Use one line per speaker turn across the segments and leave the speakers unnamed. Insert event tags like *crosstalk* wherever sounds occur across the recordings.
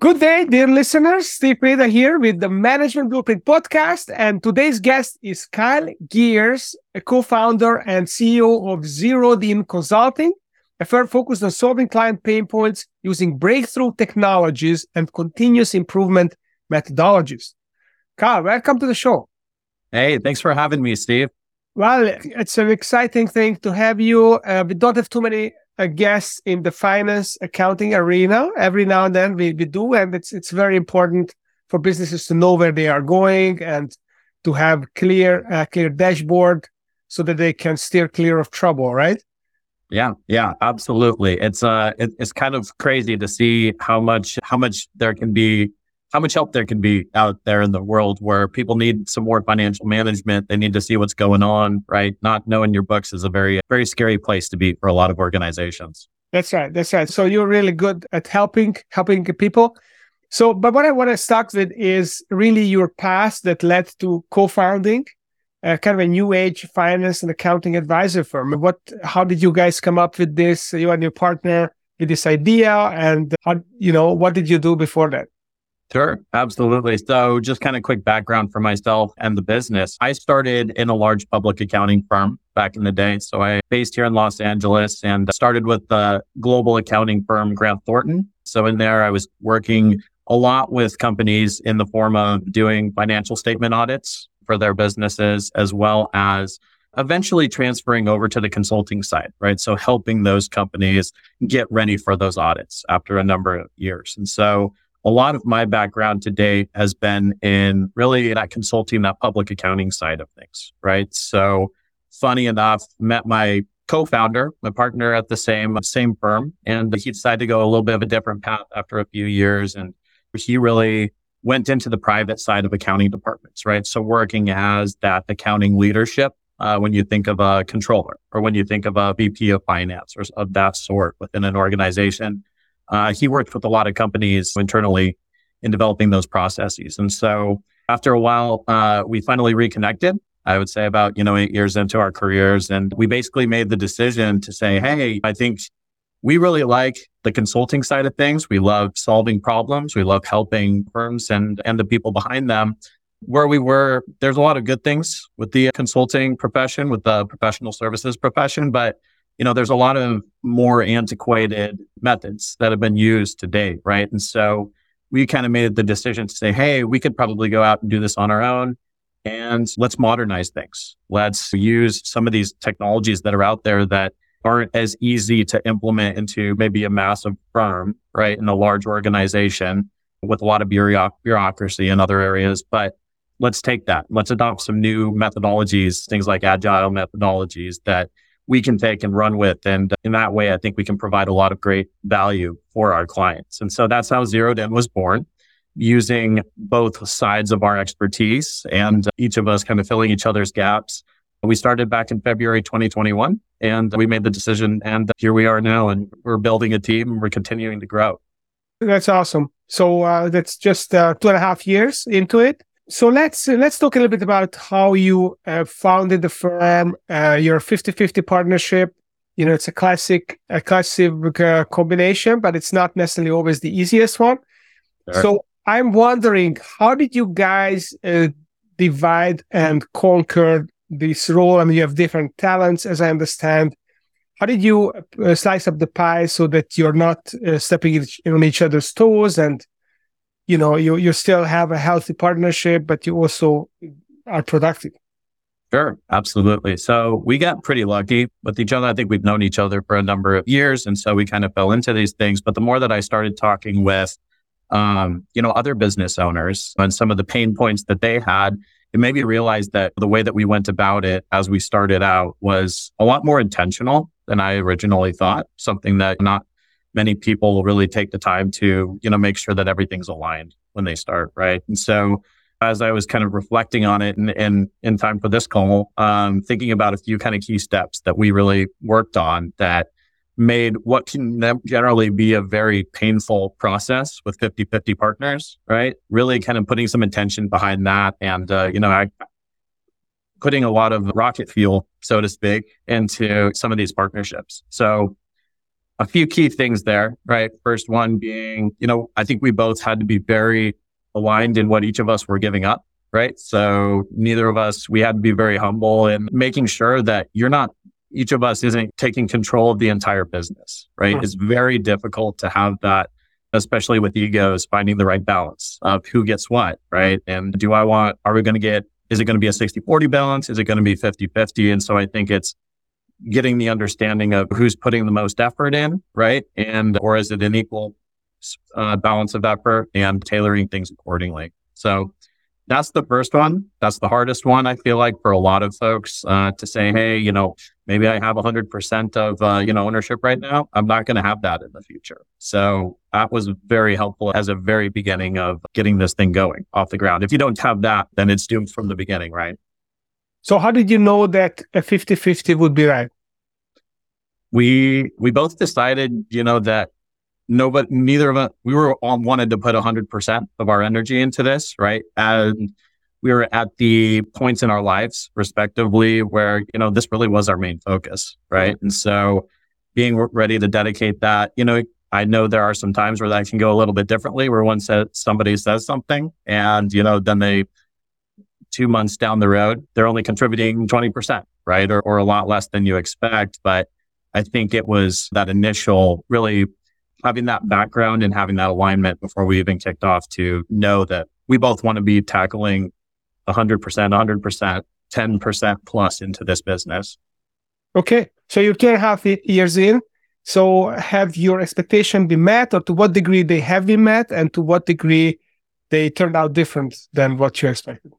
Good day, dear listeners. Steve Preda here with the Management Blueprint podcast. And today's guest is Kyle Geers, a co-founder and CEO of Zeroed In Consulting, a firm focused on solving client pain points using breakthrough technologies and continuous improvement methodologies. Kyle, welcome to the show.
Hey, thanks for having me, Steve.
Well, it's an exciting thing to have you. Uh, we don't have too many a guest in the finance accounting arena. Every now and then we, we do, and it's it's very important for businesses to know where they are going and to have clear uh, clear dashboard so that they can steer clear of trouble, right?
Yeah, yeah, absolutely. It's uh, it, it's kind of crazy to see how much how much there can be how much help there can be out there in the world where people need some more financial management. They need to see what's going on, right? Not knowing your books is a very, very scary place to be for a lot of organizations.
That's right. That's right. So you're really good at helping, helping people. So, but what I want to start with is really your past that led to co-founding uh, kind of a new age finance and accounting advisor firm. What, how did you guys come up with this? You and your partner with this idea and how, you know, what did you do before that?
Sure, absolutely. So, just kind of quick background for myself and the business. I started in a large public accounting firm back in the day. So, I based here in Los Angeles and started with the global accounting firm Grant Thornton. So, in there, I was working a lot with companies in the form of doing financial statement audits for their businesses, as well as eventually transferring over to the consulting side, right? So, helping those companies get ready for those audits after a number of years. And so, a lot of my background today has been in really that consulting, that public accounting side of things, right? So funny enough, met my co-founder, my partner at the same, same firm, and he decided to go a little bit of a different path after a few years. And he really went into the private side of accounting departments, right? So working as that accounting leadership uh, when you think of a controller or when you think of a VP of finance or of that sort within an organization. Uh, he worked with a lot of companies internally in developing those processes. And so after a while, uh, we finally reconnected. I would say about, you know, eight years into our careers. And we basically made the decision to say, Hey, I think we really like the consulting side of things. We love solving problems. We love helping firms and, and the people behind them. Where we were, there's a lot of good things with the consulting profession, with the professional services profession, but you know, there's a lot of more antiquated methods that have been used today, right? And so we kind of made the decision to say, hey, we could probably go out and do this on our own and let's modernize things. Let's use some of these technologies that are out there that aren't as easy to implement into maybe a massive firm, right? In a large organization with a lot of bureaucracy in other areas. But let's take that. Let's adopt some new methodologies, things like agile methodologies that we can take and run with. And in that way, I think we can provide a lot of great value for our clients. And so that's how Zeroed In was born using both sides of our expertise and each of us kind of filling each other's gaps. We started back in February 2021 and we made the decision and here we are now and we're building a team and we're continuing to grow.
That's awesome. So uh, that's just uh, two and a half years into it. So let's uh, let's talk a little bit about how you uh, founded the firm, uh, your 50-50 partnership. You know, it's a classic a classic uh, combination, but it's not necessarily always the easiest one. Sure. So I'm wondering, how did you guys uh, divide and conquer this role? I mean, you have different talents, as I understand. How did you uh, slice up the pie so that you're not stepping on each other's toes and you know you you still have a healthy partnership but you also are productive
Sure, absolutely. So we got pretty lucky with each other. I think we've known each other for a number of years, and so we kind of fell into these things. But the more that I started talking with, um, you know, other business owners and some of the pain points that they had, it made me realize that the way that we went about it as we started out was a lot more intentional than I originally thought. Something that not many people will really take the time to, you know, make sure that everything's aligned when they start, right? And so as I was kind of reflecting on it and, and in time for this call, um, thinking about a few kind of key steps that we really worked on that made what can generally be a very painful process with 50 50 partners, right? Really kind of putting some intention behind that. And, uh, you know, I, putting a lot of rocket fuel, so to speak, into some of these partnerships. So a few key things there, right? First one being, you know, I think we both had to be very aligned in what each of us were giving up, right? So neither of us, we had to be very humble in making sure that you're not, each of us isn't taking control of the entire business, right? Mm-hmm. It's very difficult to have that, especially with egos, finding the right balance of who gets what, right? And do I want, are we going to get, is it going to be a 60 40 balance? Is it going to be 50 50? And so I think it's, getting the understanding of who's putting the most effort in, right? And, or is it an equal uh, balance of effort and tailoring things accordingly? So that's the first one. That's the hardest one, I feel like, for a lot of folks uh, to say, hey, you know, maybe I have 100% of, uh, you know, ownership right now. I'm not going to have that in the future. So that was very helpful as a very beginning of getting this thing going off the ground. If you don't have that, then it's doomed from the beginning, right?
So how did you know that a 50-50 would be right?
We we both decided, you know, that nobody neither of us we were all wanted to put 100% of our energy into this, right? And we were at the points in our lives respectively where, you know, this really was our main focus, right? And so being ready to dedicate that, you know, I know there are some times where that can go a little bit differently, where one says somebody says something and, you know, then they two months down the road, they're only contributing 20%, right? Or, or a lot less than you expect. But I think it was that initial really having that background and having that alignment before we even kicked off to know that we both want to be tackling 100%, 100%, 10% plus into this business.
Okay. So you're two and a half years in. So have your expectation been met or to what degree they have been met and to what degree they turned out different than what you expected?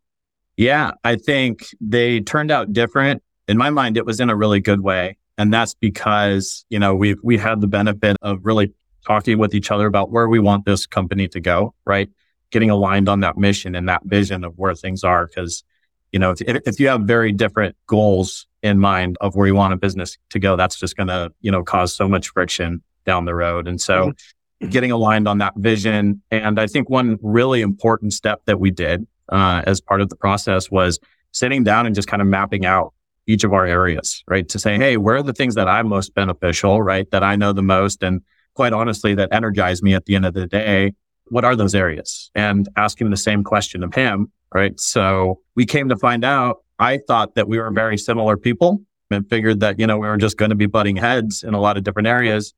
Yeah, I think they turned out different. In my mind, it was in a really good way. And that's because, you know, we've, we had the benefit of really talking with each other about where we want this company to go, right? Getting aligned on that mission and that vision of where things are. Cause, you know, if, if you have very different goals in mind of where you want a business to go, that's just going to, you know, cause so much friction down the road. And so mm-hmm. getting aligned on that vision. And I think one really important step that we did uh, as part of the process was sitting down and just kind of mapping out each of our areas, right? To say, hey, where are the things that I'm most beneficial, right? That I know the most and quite honestly, that energize me at the end of the day. What are those areas? And asking the same question of him, right? So we came to find out, I thought that we were very similar people and figured that, you know, we were just going to be butting heads in a lot of different areas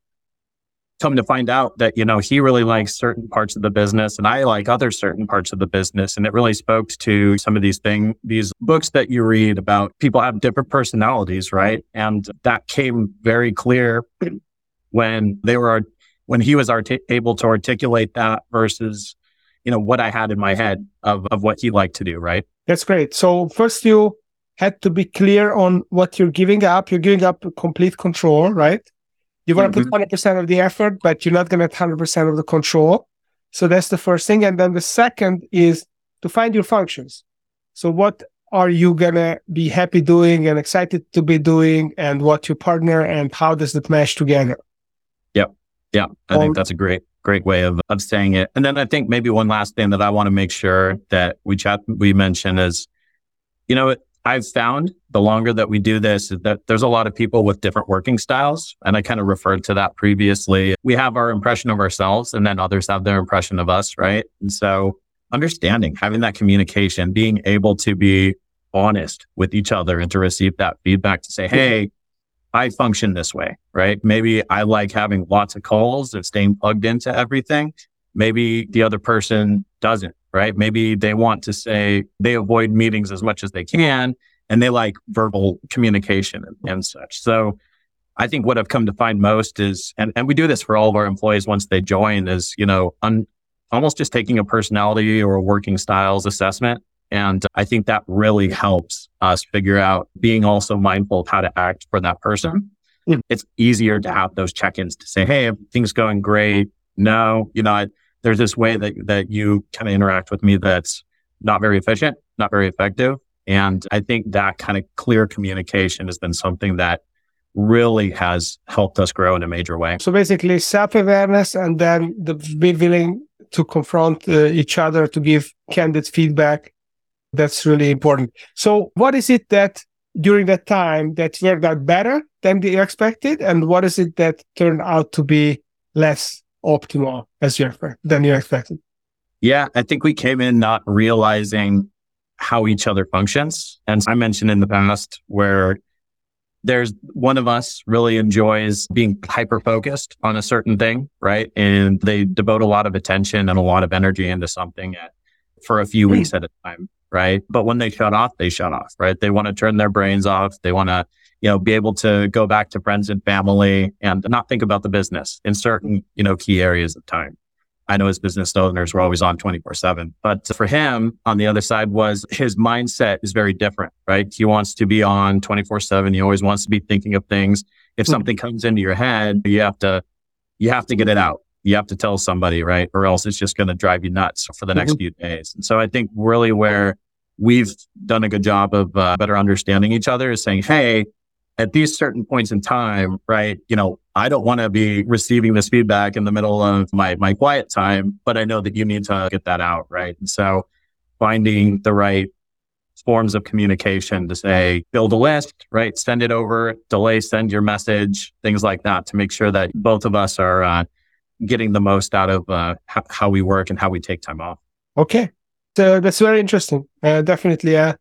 come to find out that, you know, he really likes certain parts of the business and I like other certain parts of the business. And it really spoke to some of these things, these books that you read about people have different personalities, right? And that came very clear *clears throat* when they were, when he was art- able to articulate that versus, you know, what I had in my head of, of what he liked to do, right?
That's great. So first you had to be clear on what you're giving up. You're giving up complete control, right? You want to put 20% mm-hmm. of the effort, but you're not going to have 100% of the control. So that's the first thing. And then the second is to find your functions. So what are you going to be happy doing and excited to be doing and what your partner and how does it mesh together?
Yep. Yeah. I um, think that's a great, great way of, of saying it. And then I think maybe one last thing that I want to make sure that we chat, we mention is, you know, I've found the longer that we do this that there's a lot of people with different working styles. And I kind of referred to that previously. We have our impression of ourselves and then others have their impression of us, right? And so understanding, having that communication, being able to be honest with each other and to receive that feedback to say, Hey, I function this way, right? Maybe I like having lots of calls and staying plugged into everything. Maybe the other person doesn't right? Maybe they want to say they avoid meetings as much as they can and they like verbal communication and, and such. So I think what I've come to find most is, and, and we do this for all of our employees once they join is, you know, un, almost just taking a personality or a working styles assessment. And I think that really helps us figure out being also mindful of how to act for that person. Mm. It's easier to have those check-ins to say, Hey, things going great. No, you know, I, there's this way that, that you kind of interact with me that's not very efficient, not very effective. And I think that kind of clear communication has been something that really has helped us grow in a major way.
So basically, self awareness and then the be willing to confront uh, each other to give candid feedback. That's really important. So, what is it that during that time that worked out better than you expected? And what is it that turned out to be less optimal as you expect, than you expected?
Yeah, I think we came in not realizing how each other functions. And I mentioned in the past where there's one of us really enjoys being hyper focused on a certain thing, right? And they devote a lot of attention and a lot of energy into something at, for a few weeks at a time, right? But when they shut off, they shut off, right? They want to turn their brains off. They want to, you know, be able to go back to friends and family and not think about the business in certain, you know, key areas of time. I know his business owners were always on 24 seven, but for him on the other side was his mindset is very different, right? He wants to be on 24 seven. He always wants to be thinking of things. If hmm. something comes into your head, you have to, you have to get it out. You have to tell somebody, right? Or else it's just going to drive you nuts for the next mm-hmm. few days. And so I think really where we've done a good job of uh, better understanding each other is saying, Hey, at these certain points in time, right? You know, I don't want to be receiving this feedback in the middle of my, my quiet time, but I know that you need to get that out. Right. And so finding the right forms of communication to say, build a list, right? Send it over, delay, send your message, things like that to make sure that both of us are uh, getting the most out of uh, h- how we work and how we take time off.
Okay. So that's very interesting. Uh, definitely. Uh,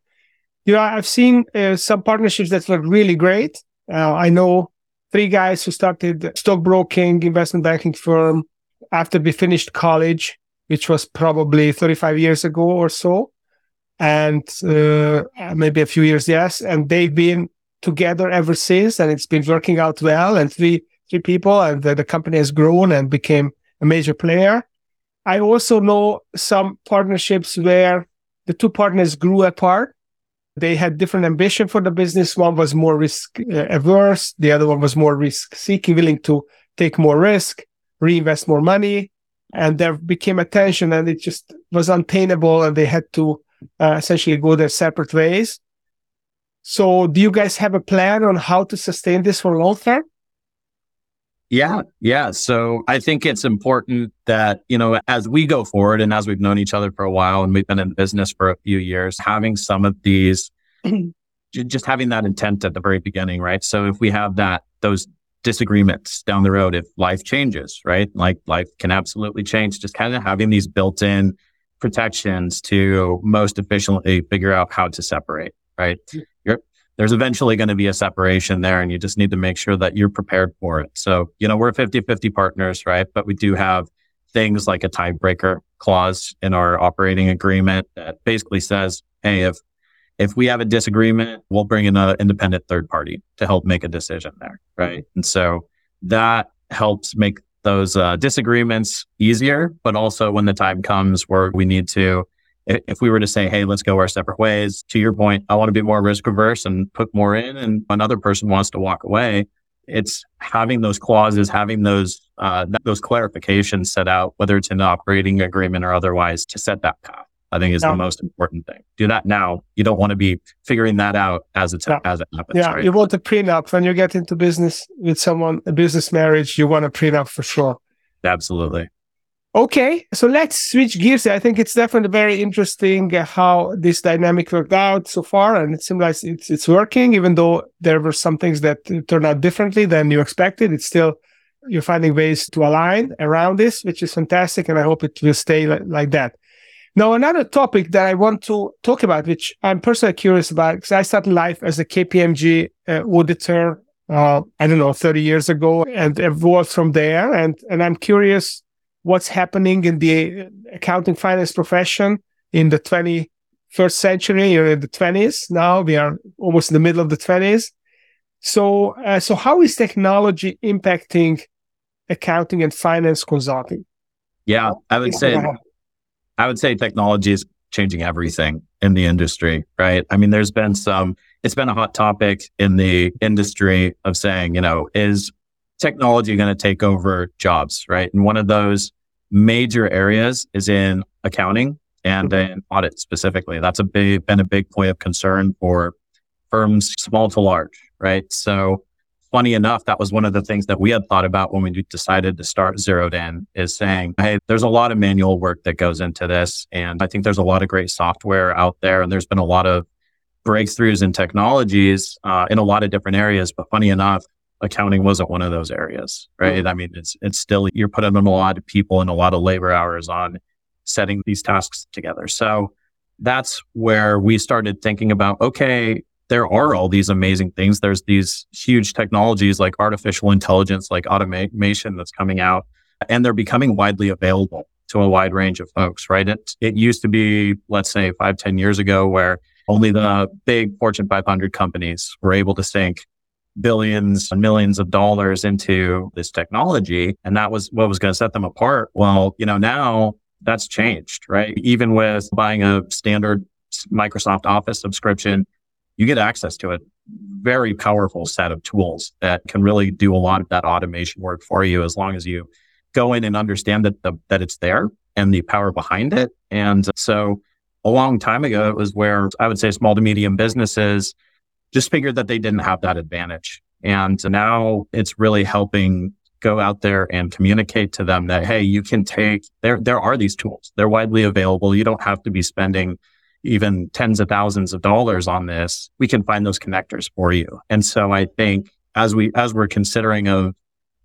know, I've seen uh, some partnerships that look really great. Uh, I know three guys who started stockbroking investment banking firm after we finished college, which was probably 35 years ago or so, and uh, maybe a few years, yes. And they've been together ever since, and it's been working out well. And three three people, and the, the company has grown and became a major player. I also know some partnerships where the two partners grew apart they had different ambition for the business. One was more risk uh, averse. The other one was more risk seeking, willing to take more risk, reinvest more money. And there became a tension and it just was untenable and they had to uh, essentially go their separate ways. So do you guys have a plan on how to sustain this for long term?
Yeah, yeah. So I think it's important that, you know, as we go forward and as we've known each other for a while and we've been in business for a few years, having some of these, *clears throat* just having that intent at the very beginning, right? So if we have that, those disagreements down the road, if life changes, right? Like life can absolutely change, just kind of having these built in protections to most efficiently figure out how to separate, right? There's eventually going to be a separation there and you just need to make sure that you're prepared for it. So, you know, we're 50 50 partners, right? But we do have things like a tiebreaker clause in our operating agreement that basically says, Hey, if, if we have a disagreement, we'll bring in an independent third party to help make a decision there. Right. And so that helps make those uh, disagreements easier, but also when the time comes where we need to if we were to say, Hey, let's go our separate ways, to your point, I want to be more risk averse and put more in. And another person wants to walk away. It's having those clauses, having those, uh, those clarifications set out, whether it's in the operating agreement or otherwise to set that path. I think is no. the most important thing. Do that now. You don't want to be figuring that out as it, no. as it happens.
Yeah.
Right?
You want a prenup when you get into business with someone, a business marriage, you want a prenup for sure.
Absolutely.
Okay, so let's switch gears. I think it's definitely very interesting uh, how this dynamic worked out so far, and it seems like it's it's working. Even though there were some things that turned out differently than you expected, it's still you're finding ways to align around this, which is fantastic, and I hope it will stay like, like that. Now, another topic that I want to talk about, which I'm personally curious about, because I started life as a KPMG uh, auditor, uh, I don't know, 30 years ago, and evolved from there, and and I'm curious what's happening in the accounting finance profession in the 21st century. You're in the 20s now. We are almost in the middle of the 20s. So, uh, so how is technology impacting accounting and finance consulting?
Yeah, I would say, I would say technology is changing everything in the industry, right? I mean, there's been some, it's been a hot topic in the industry of saying, you know, is technology going to take over jobs, right? And one of those major areas is in accounting and in audit specifically. That's a big, been a big point of concern for firms small to large, right? So funny enough, that was one of the things that we had thought about when we decided to start Zeroed In is saying, Hey, there's a lot of manual work that goes into this. And I think there's a lot of great software out there. And there's been a lot of breakthroughs in technologies uh, in a lot of different areas. But funny enough, accounting wasn't one of those areas, right? Mm-hmm. I mean, it's it's still you're putting in a lot of people and a lot of labor hours on setting these tasks together. So that's where we started thinking about okay, there are all these amazing things. There's these huge technologies like artificial intelligence, like automation that's coming out, and they're becoming widely available to a wide range of folks, right? It, it used to be, let's say five, ten years ago where only the big Fortune 500 companies were able to sink billions and millions of dollars into this technology. And that was what was going to set them apart. Well, you know, now that's changed, right? Even with buying a standard Microsoft Office subscription, you get access to a very powerful set of tools that can really do a lot of that automation work for you as long as you go in and understand that the, that it's there and the power behind it. And so a long time ago, it was where I would say small to medium businesses just figured that they didn't have that advantage. And now it's really helping go out there and communicate to them that, Hey, you can take, there, there are these tools. They're widely available. You don't have to be spending even tens of thousands of dollars on this. We can find those connectors for you. And so I think as we, as we're considering of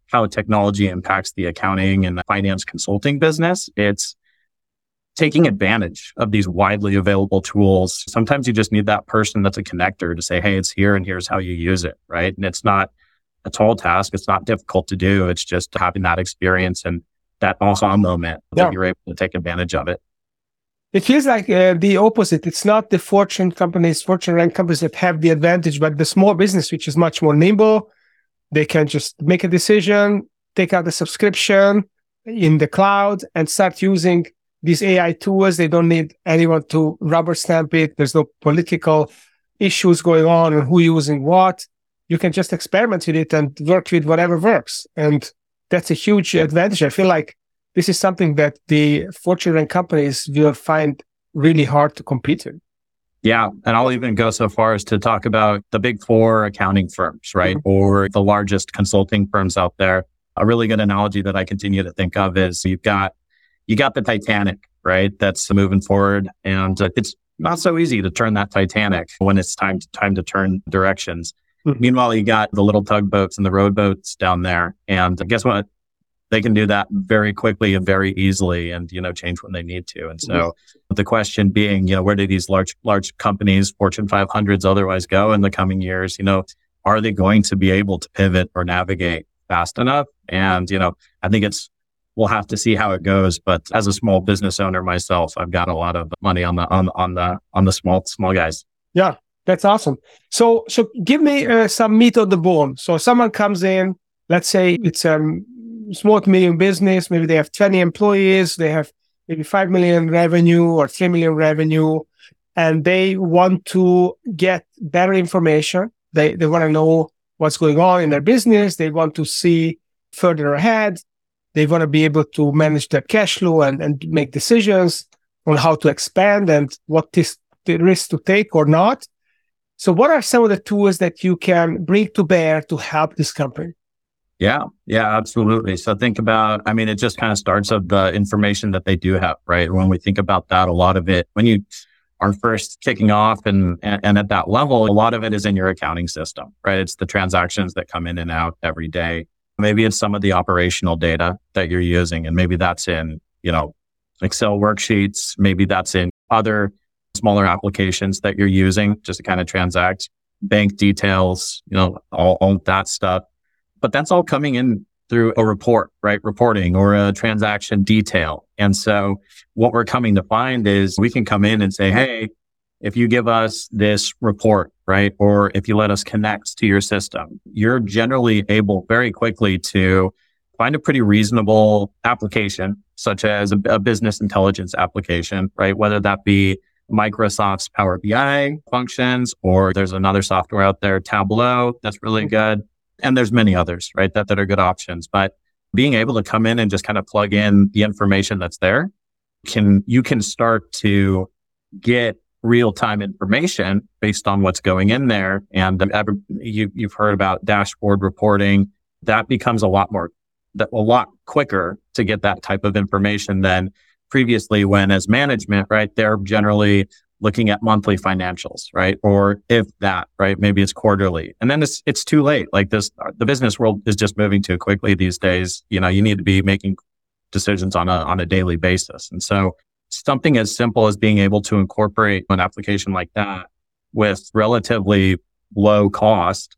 how technology impacts the accounting and the finance consulting business, it's taking advantage of these widely available tools. Sometimes you just need that person that's a connector to say, Hey, it's here and here's how you use it. Right. And it's not a tall task. It's not difficult to do. It's just having that experience and that aha moment yeah. that you're able to take advantage of it.
It feels like uh, the opposite. It's not the fortune companies, fortune rank companies that have the advantage, but the small business, which is much more nimble. They can just make a decision, take out the subscription in the cloud and start using these AI tools. They don't need anyone to rubber stamp it. There's no political issues going on and who using what. You can just experiment with it and work with whatever works. And that's a huge advantage. I feel like this is something that the Fortune companies will find really hard to compete with.
Yeah. And I'll even go so far as to talk about the big four accounting firms, right? Mm-hmm. Or the largest consulting firms out there. A really good analogy that I continue to think of is you've got you got the Titanic, right? That's moving forward. And uh, it's not so easy to turn that Titanic when it's time to, time to turn directions. Mm-hmm. Meanwhile, you got the little tugboats and the rowboats down there. And guess what? They can do that very quickly and very easily and, you know, change when they need to. And so mm-hmm. the question being, you know, where do these large, large companies, Fortune 500s otherwise go in the coming years? You know, are they going to be able to pivot or navigate fast enough? And, you know, I think it's we'll have to see how it goes. But as a small business owner myself, I've got a lot of money on the on on the on the small small guys.
Yeah, that's awesome. So so give me uh, some meat on the bone. So someone comes in, let's say it's a small to medium business. Maybe they have twenty employees. They have maybe five million revenue or three million revenue, and they want to get better information. They they want to know what's going on in their business. They want to see further ahead they want to be able to manage their cash flow and, and make decisions on how to expand and what the risk to take or not. So what are some of the tools that you can bring to bear to help this company?
Yeah, yeah, absolutely. So think about, I mean, it just kind of starts of the information that they do have, right? When we think about that, a lot of it, when you are first kicking off and, and, and at that level, a lot of it is in your accounting system, right? It's the transactions that come in and out every day. Maybe it's some of the operational data that you're using, and maybe that's in, you know, Excel worksheets. Maybe that's in other smaller applications that you're using just to kind of transact bank details, you know, all, all that stuff. But that's all coming in through a report, right? Reporting or a transaction detail. And so what we're coming to find is we can come in and say, Hey, if you give us this report, right? Or if you let us connect to your system, you're generally able very quickly to find a pretty reasonable application, such as a, a business intelligence application, right? Whether that be Microsoft's Power BI functions, or there's another software out there, Tableau, that's really mm-hmm. good. And there's many others, right? That, that are good options. But being able to come in and just kind of plug in the information that's there can, you can start to get real time information based on what's going in there. And um, you, you've heard about dashboard reporting. That becomes a lot more, a lot quicker to get that type of information than previously when as management, right? They're generally looking at monthly financials, right? Or if that, right? Maybe it's quarterly. And then it's, it's too late. Like this, the business world is just moving too quickly these days. You know, you need to be making decisions on a, on a daily basis. And so something as simple as being able to incorporate an application like that with relatively low cost,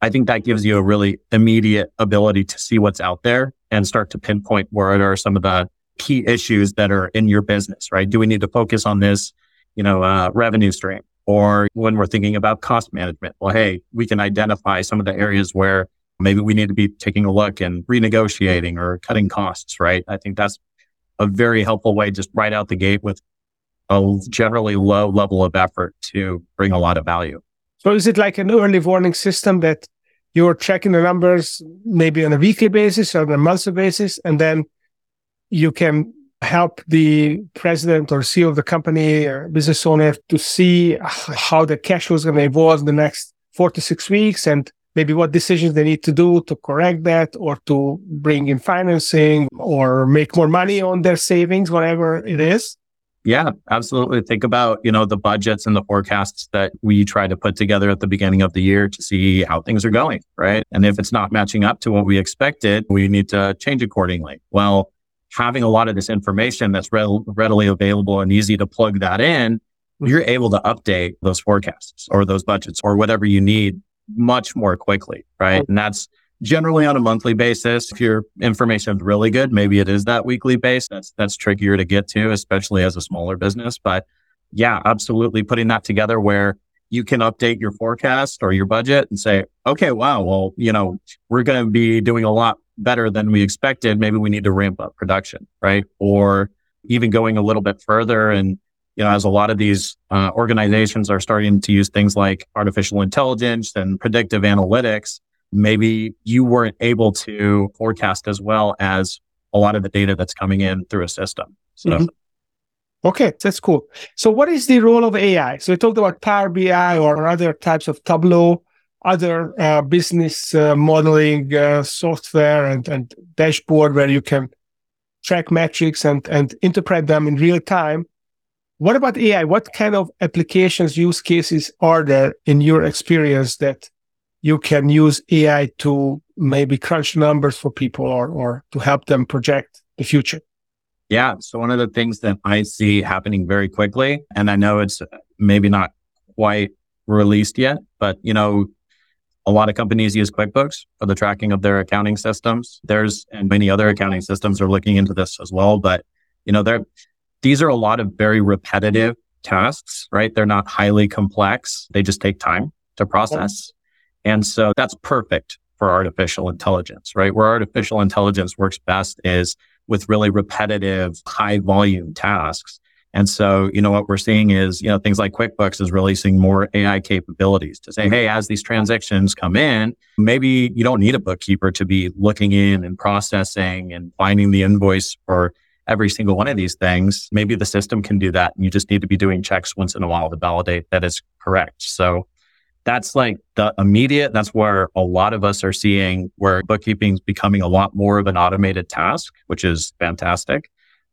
I think that gives you a really immediate ability to see what's out there and start to pinpoint where are some of the key issues that are in your business, right? Do we need to focus on this? you know, uh, revenue stream. Or when we're thinking about cost management, well, hey, we can identify some of the areas where maybe we need to be taking a look and renegotiating or cutting costs, right? I think that's a very helpful way just right out the gate with a generally low level of effort to bring a lot of value.
So is it like an early warning system that you're checking the numbers maybe on a weekly basis or on a monthly basis, and then you can help the president or CEO of the company or business owner to see how the cash flow is going to evolve in the next four to six weeks and maybe what decisions they need to do to correct that or to bring in financing or make more money on their savings, whatever it is.
Yeah, absolutely. Think about, you know, the budgets and the forecasts that we try to put together at the beginning of the year to see how things are going, right? And if it's not matching up to what we expected, we need to change accordingly. Well, having a lot of this information that's re- readily available and easy to plug that in, you're able to update those forecasts or those budgets or whatever you need much more quickly, right? And that's generally on a monthly basis. If your information is really good, maybe it is that weekly base. That's that's trickier to get to, especially as a smaller business. But yeah, absolutely putting that together where you can update your forecast or your budget and say, okay, wow, well, you know, we're going to be doing a lot better than we expected, maybe we need to ramp up production, right? Or even going a little bit further. And, you know, as a lot of these uh, organizations are starting to use things like artificial intelligence and predictive analytics, maybe you weren't able to forecast as well as a lot of the data that's coming in through a system. So. Mm-hmm.
Okay, that's cool. So, what is the role of AI? So, we talked about Power BI or other types of Tableau other uh, business uh, modeling uh, software and, and dashboard where you can track metrics and, and interpret them in real time. What about AI? What kind of applications, use cases are there in your experience that you can use AI to maybe crunch numbers for people or, or to help them project the future?
Yeah. So one of the things that I see happening very quickly, and I know it's maybe not quite released yet, but you know, a lot of companies use QuickBooks for the tracking of their accounting systems. There's, and many other accounting systems are looking into this as well. But, you know, there, these are a lot of very repetitive tasks, right? They're not highly complex. They just take time to process. And so that's perfect for artificial intelligence, right? Where artificial intelligence works best is with really repetitive, high volume tasks and so, you know, what we're seeing is, you know, things like QuickBooks is releasing more AI capabilities to say, Hey, as these transactions come in, maybe you don't need a bookkeeper to be looking in and processing and finding the invoice for every single one of these things. Maybe the system can do that. And you just need to be doing checks once in a while to validate that it's correct. So that's like the immediate, that's where a lot of us are seeing where bookkeeping is becoming a lot more of an automated task, which is fantastic.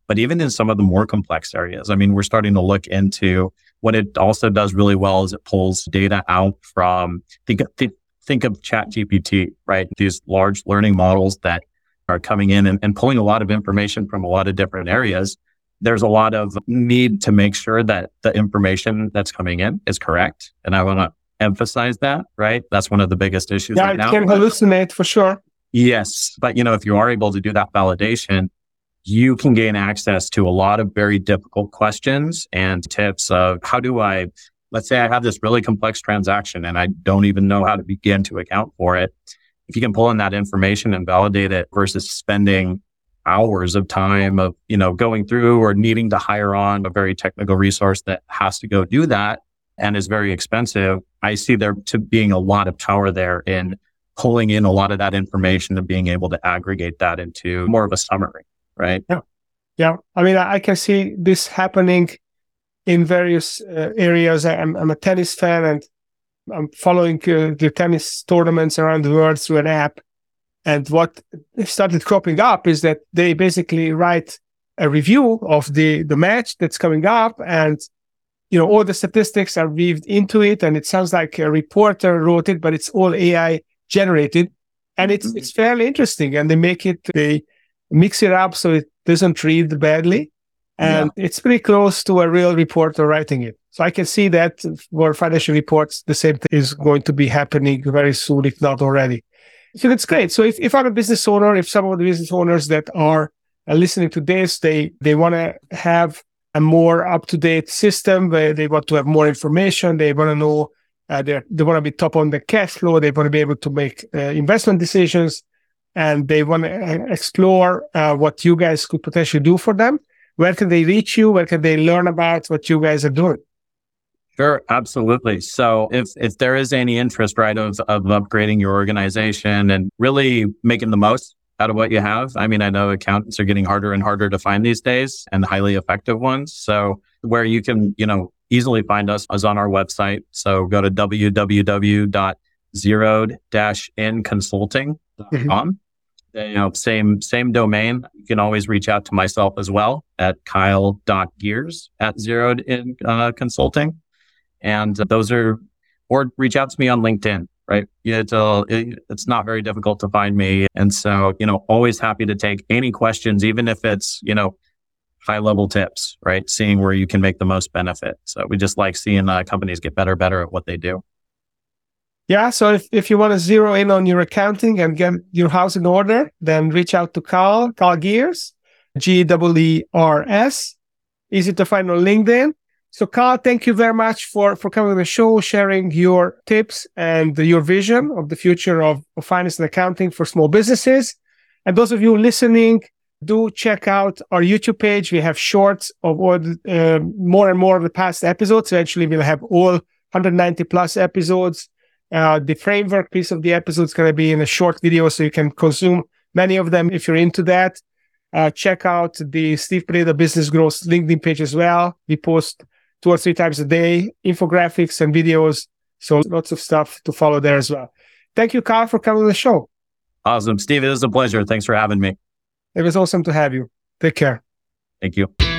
But even in some of the more complex areas, I mean, we're starting to look into what it also does really well is it pulls data out from think think, think of ChatGPT, right? These large learning models that are coming in and, and pulling a lot of information from a lot of different areas. There's a lot of need to make sure that the information that's coming in is correct. And I want to emphasize that, right? That's one of the biggest issues
yeah,
right
it
now.
can hallucinate for sure.
Yes. But you know, if you are able to do that validation, you can gain access to a lot of very difficult questions and tips of how do I, let's say I have this really complex transaction and I don't even know how to begin to account for it. If you can pull in that information and validate it versus spending hours of time of, you know, going through or needing to hire on a very technical resource that has to go do that and is very expensive. I see there to being a lot of power there in pulling in a lot of that information and being able to aggregate that into more of a summary right?
Yeah. Yeah. I mean, I can see this happening in various uh, areas. I'm, I'm, a tennis fan and I'm following uh, the tennis tournaments around the world through an app. And what started cropping up is that they basically write a review of the, the match that's coming up and you know, all the statistics are weaved into it and it sounds like a reporter wrote it, but it's all AI generated. And it's, mm-hmm. it's fairly interesting and they make it, they mix it up so it doesn't read badly. And yeah. it's pretty close to a real reporter writing it. So I can see that for financial reports, the same thing is going to be happening very soon, if not already. So that's great. So if, if I'm a business owner, if some of the business owners that are listening to this, they, they want to have a more up to date system where they want to have more information. They want to know, uh, they want to be top on the cash flow. They want to be able to make uh, investment decisions and they want to uh, explore uh, what you guys could potentially do for them. Where can they reach you? Where can they learn about what you guys are doing?
Sure, absolutely. So if if there is any interest, right, of of upgrading your organization and really making the most out of what you have. I mean, I know accountants are getting harder and harder to find these days and highly effective ones. So where you can, you know, easily find us is on our website. So go to www.zeroed-inconsulting.com. Mm-hmm. You know, same, same domain. You can always reach out to myself as well at kyle.geers at zeroed in uh, consulting. And those are, or reach out to me on LinkedIn right? It's, uh, it, it's not very difficult to find me. And so, you know, always happy to take any questions, even if it's, you know, high level tips, right? Seeing where you can make the most benefit. So we just like seeing uh, companies get better, better at what they do.
Yeah. So if, if you want to zero in on your accounting and get your house in order, then reach out to Carl, Carl Geers, G W E R S. Easy to find on LinkedIn. So, Carl, thank you very much for, for coming on the show, sharing your tips and your vision of the future of, of finance and accounting for small businesses. And those of you listening, do check out our YouTube page. We have shorts of all uh, more and more of the past episodes. Eventually, we'll have all 190 plus episodes. Uh, the framework piece of the episode is going to be in a short video, so you can consume many of them if you're into that. Uh, check out the Steve Preda Business Growth LinkedIn page as well. We post two or three times a day, infographics and videos. So lots of stuff to follow there as well. Thank you, Carl, for coming on the show.
Awesome. Steve, it was a pleasure. Thanks for having me.
It was awesome to have you. Take care.
Thank you.